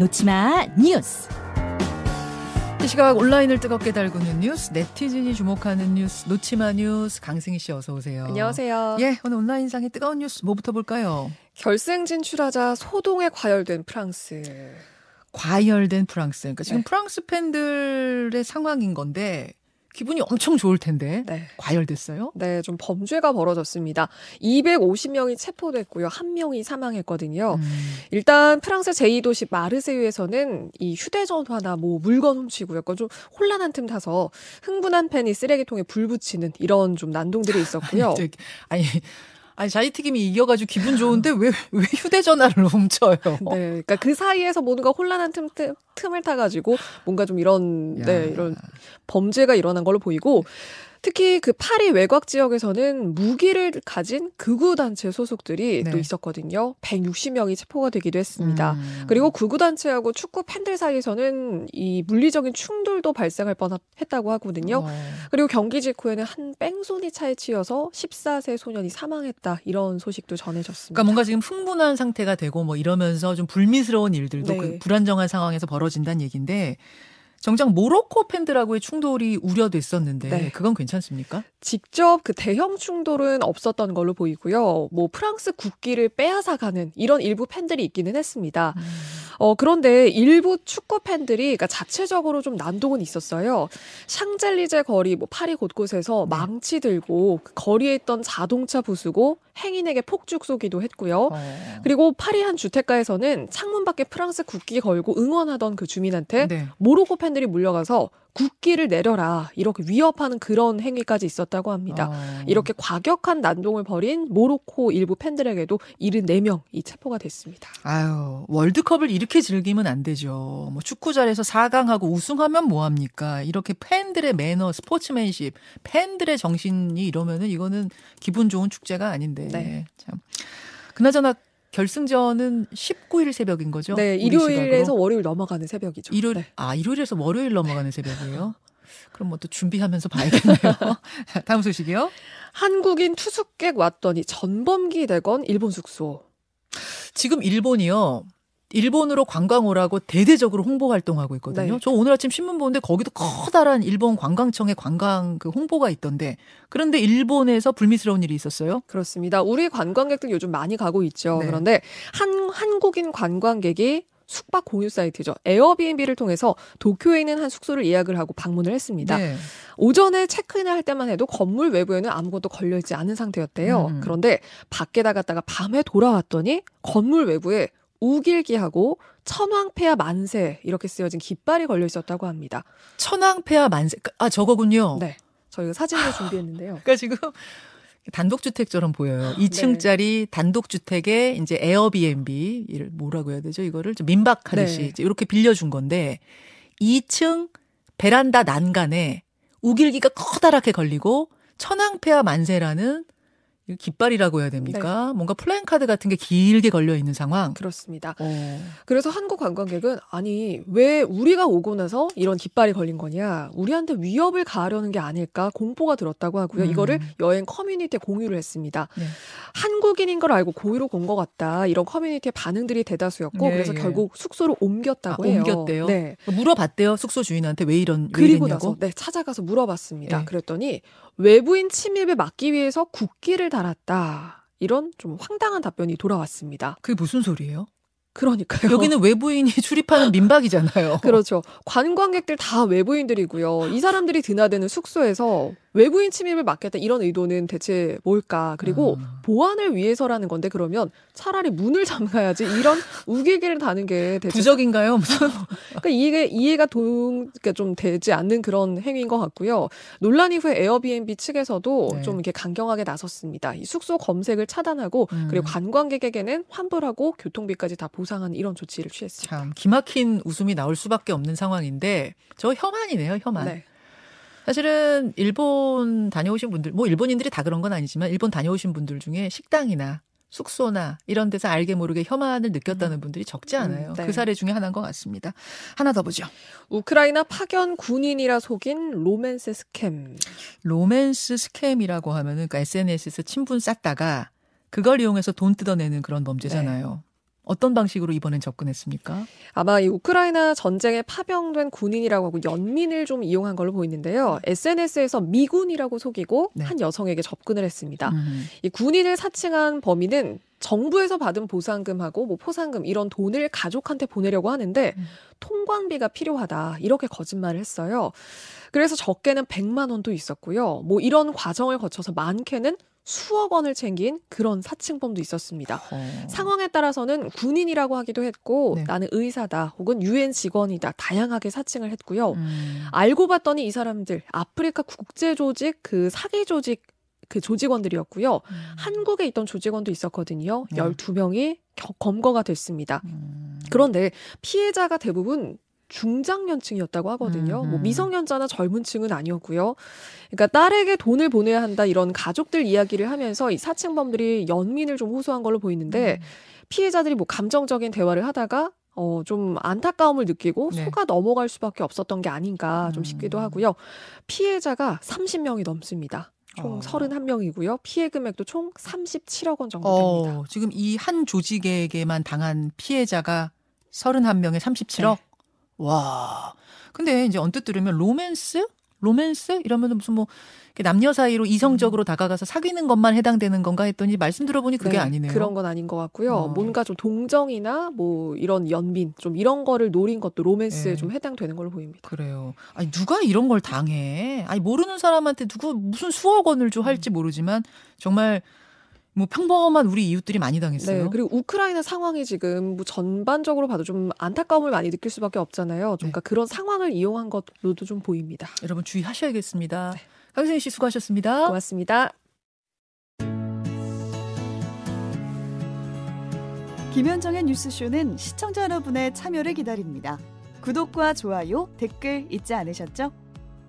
놓치마 뉴스. 이 시각 온라인을 뜨겁게 달구는 뉴스, 네티즌이 주목하는 뉴스, 놓치마 뉴스, 강승희 씨 어서 오세요. 안녕하세요. 예, 오늘 온라인상의 뜨거운 뉴스 뭐부터 볼까요? 결승 진출하자 소동에 과열된 프랑스. 과열된 프랑스. 그러니까 지금 네. 프랑스 팬들의 상황인 건데 기분이 엄청 좋을 텐데 네. 과열됐어요? 네, 좀 범죄가 벌어졌습니다. 250명이 체포됐고요. 한 명이 사망했거든요. 음. 일단 프랑스 제2도시 마르세유에서는 이 휴대전화나 뭐 물건 훔치고 약간 좀 혼란한 틈 타서 흥분한 팬이 쓰레기통에 불 붙이는 이런 좀 난동들이 있었고요. 아니, 아니, 아니 자이튀김이 이겨가지고 기분 좋은데 왜 왜 휴대전화를 훔쳐요? 네, 그러니까 그 사이에서 뭔가 혼란한 틈, 틈, 틈을 타가지고 뭔가 좀 이런, 야. 네, 이런 범죄가 일어난 걸로 보이고 특히 그 파리 외곽 지역에서는 무기를 가진 극우 단체 소속들이 네. 또 있었거든요. 160명이 체포가 되기도 했습니다. 음. 그리고 극우 단체하고 축구 팬들 사이에서는 이 물리적인 충돌도 발생할 뻔했다고 하거든요. 어. 그리고 경기 직후에는 한 뺑소니 차에 치여서 14세 소년이 사망했다 이런 소식도 전해졌습니다. 그러니까 뭔가 지금 흥분한 상태가 되고 뭐 이러면서 좀 불미스러운 일들도 네. 그 불안정한 상황에서 벌어진다는 얘기인데 정작 모로코 팬들하고의 충돌이 우려됐었는데 네. 그건 괜찮습니까? 직접 그 대형 충돌은 없었던 걸로 보이고요. 뭐 프랑스 국기를 빼앗아가는 이런 일부 팬들이 있기는 했습니다. 어 그런데 일부 축구 팬들이 그러니까 자체적으로 좀 난동은 있었어요. 샹젤리제 거리 뭐 파리 곳곳에서 네. 망치 들고 그 거리에 있던 자동차 부수고 행인에게 폭죽 쏘기도 했고요. 어. 그리고 파리 한 주택가에서는 창문 밖에 프랑스 국기 걸고 응원하던 그 주민한테 네. 모로코 팬들이 물려가서 국기를 내려라 이렇게 위협하는 그런 행위까지 있었다고 합니다. 어. 이렇게 과격한 난동을 벌인 모로코 일부 팬들에게도 74명이 체포가 됐습니다. 아유 월드컵을 이렇게 즐기면 안 되죠. 뭐 축구 잘해서 4강하고 우승하면 뭐 합니까? 이렇게 팬들의 매너, 스포츠맨십, 팬들의 정신이 이러면은 이거는 기분 좋은 축제가 아닌데. 네. 참. 그나저나 결승전은 19일 새벽인 거죠? 네, 일요일에서 시각으로? 월요일 넘어가는 새벽이죠. 일요일 네. 아 일요일에서 월요일 넘어가는 새벽이에요. 그럼 뭐 또 준비하면서 봐야겠네요. 다음 소식이요. 한국인 투숙객 왔더니 전범기 대건 일본 숙소. 지금 일본이요. 일본으로 관광 오라고 대대적으로 홍보 활동하고 있거든요. 네. 저 오늘 아침 신문 보는데 거기도 커다란 일본 관광청의 관광 그 홍보가 있던데 그런데 일본에서 불미스러운 일이 있었어요. 그렇습니다. 우리 관광객들 요즘 많이 가고 있죠. 네. 그런데 한 한국인 관광객이 숙박 공유 사이트죠. 에어비앤비를 통해서 도쿄에 있는 한 숙소를 예약을 하고 방문을 했습니다. 네. 오전에 체크인을 할 때만 해도 건물 외부에는 아무것도 걸려있지 않은 상태였대요. 음. 그런데 밖에 나갔다가 밤에 돌아왔더니 건물 외부에 우길기하고 천황폐하 만세 이렇게 쓰여진 깃발이 걸려 있었다고 합니다. 천황폐하 만세 아 저거군요. 네. 저희가 사진을 준비했는데요. 그러니까 지금 단독주택처럼 보여요. 2층짜리 단독주택에 이제 에어비앤비 이를 뭐라고 해야 되죠? 이거를 좀 민박하듯이 네. 이렇게 빌려준 건데 2층 베란다 난간에 우길기가 커다랗게 걸리고 천황폐하 만세라는 이 깃발이라고 해야 됩니까? 뭔가 플랜카드 같은 게 길게 걸려 있는 상황. 그렇습니다. 어. 그래서 한국 관광객은 아니 왜 우리가 오고 나서 이런 깃발이 걸린 거냐 우리한테 위협을 가하려는 게 아닐까 공포가 들었다고 하고요 음. 이거를 여행 커뮤니티에 공유를 했습니다 네. 한국인인 걸 알고 고의로 본것 같다 이런 커뮤니티의 반응들이 대다수였고 예, 그래서 예. 결국 숙소로 옮겼다고 아, 해요 옮겼대요? 네 물어봤대요. 숙소 주인한테 왜 이런 왜 그리고 이랬냐고. 나서 네 찾아가서 물어봤습니다 예. 그랬더니 외부인 침입을 막기 위해서 국기를 달았다 이런 좀 황당한 답변이 돌아왔습니다 그게 무슨 소리예요? 그러니까요 여기는 외부인이 출입하는 민박이잖아요. 그렇죠. 관광객들 다 외부인들이고요. 이 사람들이 드나드는 숙소에서 외부인 침입을 막겠다 이런 의도는 대체 뭘까? 그리고 음. 보안을 위해서라는 건데 그러면 차라리 문을 잠가야지 이런 우길기를 다는 게 대체 부적인가요? 무슨 그러니까 이게 이해가 동, 그러니까 좀 되지 않는 그런 행위인 것 같고요. 논란 이후에 에어비앤비 측에서도 네. 좀 이렇게 강경하게 나섰습니다. 이 숙소 검색을 차단하고 음. 그리고 관광객에게는 환불하고 교통비까지 다 보상하는 이런 조치를 취했습니다. 참 기막힌 웃음이 나올 수밖에 없는 상황인데 저 혐한이네요, 혐한. 네. 사실은 일본 다녀오신 분들, 뭐 일본인들이 다 그런 건 아니지만 일본 다녀오신 분들 중에 식당이나 숙소나 이런 데서 알게 모르게 혐한을 느꼈다는 분들이 적지 않아요. 음, 네. 그 사례 중에 하나인 것 같습니다. 하나 더 보죠. 우크라이나 파견 군인이라 속인 로맨스 스캠. 로맨스 스캠이라고 하면은 그러니까 SNS에서 친분 쌓다가 그걸 이용해서 돈 뜯어내는 그런 범죄잖아요. 어떤 방식으로 이번엔 접근했습니까? 아마 이 우크라이나 전쟁에 파병된 군인이라고 하고 연민을 좀 이용한 걸로 보이는데요. SNS에서 미군이라고 속이고 네. 한 여성에게 접근을 했습니다. 음. 이 군인을 사칭한 범인은 정부에서 받은 보상금하고 뭐 포상금 이런 돈을 가족한테 보내려고 하는데 음. 통관비가 필요하다 이렇게 거짓말을 했어요. 그래서 적게는 100만 원도 있었고요. 뭐 이런 과정을 거쳐서 많게는 수억 원을 챙긴 그런 사칭범도 있었습니다. 어. 상황에 따라서는 군인이라고 하기도 했고 네. 나는 의사다 혹은 유엔 직원이다 다양하게 사칭을 했고요. 음. 알고 봤더니 이 사람들 아프리카 국제 조직 그 사기 조직 그 조직원들이었고요. 음. 한국에 있던 조직원도 있었거든요. 네. 12명이 검거가 됐습니다. 음. 그런데 피해자가 대부분 중장년층이었다고 하거든요. 음, 뭐 음. 미성년자나 젊은 층은 아니었고요. 그러니까 딸에게 돈을 보내야 한다 이런 가족들 이야기를 하면서 이 사칭범들이 연민을 좀 호소한 걸로 보이는데 음. 피해자들이 뭐 감정적인 대화를 하다가 어, 좀 안타까움을 느끼고 네. 속아 넘어갈 수밖에 없었던 게 아닌가 좀 음. 싶기도 하고요. 피해자가 30명이 넘습니다. 총 어. 31명이고요. 피해 금액도 총 37억 원 정도 됩니다. 어, 지금 이 한 조직에게만 당한 피해자가 31명에 37억? 네. 와. 근데 이제 언뜻 들으면 로맨스? 로맨스? 이러면 무슨 뭐 이렇게 남녀 사이로 이성적으로 다가가서 사귀는 것만 해당되는 건가 했더니 말씀 들어보니 그게 네, 아니네요. 그런 건 아닌 것 같고요. 어. 뭔가 좀 동정이나 뭐 이런 연민, 좀 이런 거를 노린 것도 로맨스에 네. 좀 해당되는 걸로 보입니다. 그래요. 아니 누가 이런 걸 당해? 아니 모르는 사람한테 누구 무슨 수억 원을 줘 할지 모르지만 정말 뭐 평범한 우리 이웃들이 많이 당했어요. 네, 그리고 우크라이나 상황이 지금 뭐 전반적으로 봐도 좀 안타까움을 많이 느낄 수밖에 없잖아요. 좀 네. 그러니까 그런 상황을 이용한 것로도 좀 보입니다. 여러분 주의하셔야겠습니다. 네. 강승희 씨 수고하셨습니다. 고맙습니다. 김현정의 뉴스쇼는 시청자 여러분의 참여를 기다립니다. 구독과 좋아요, 댓글 잊지 않으셨죠?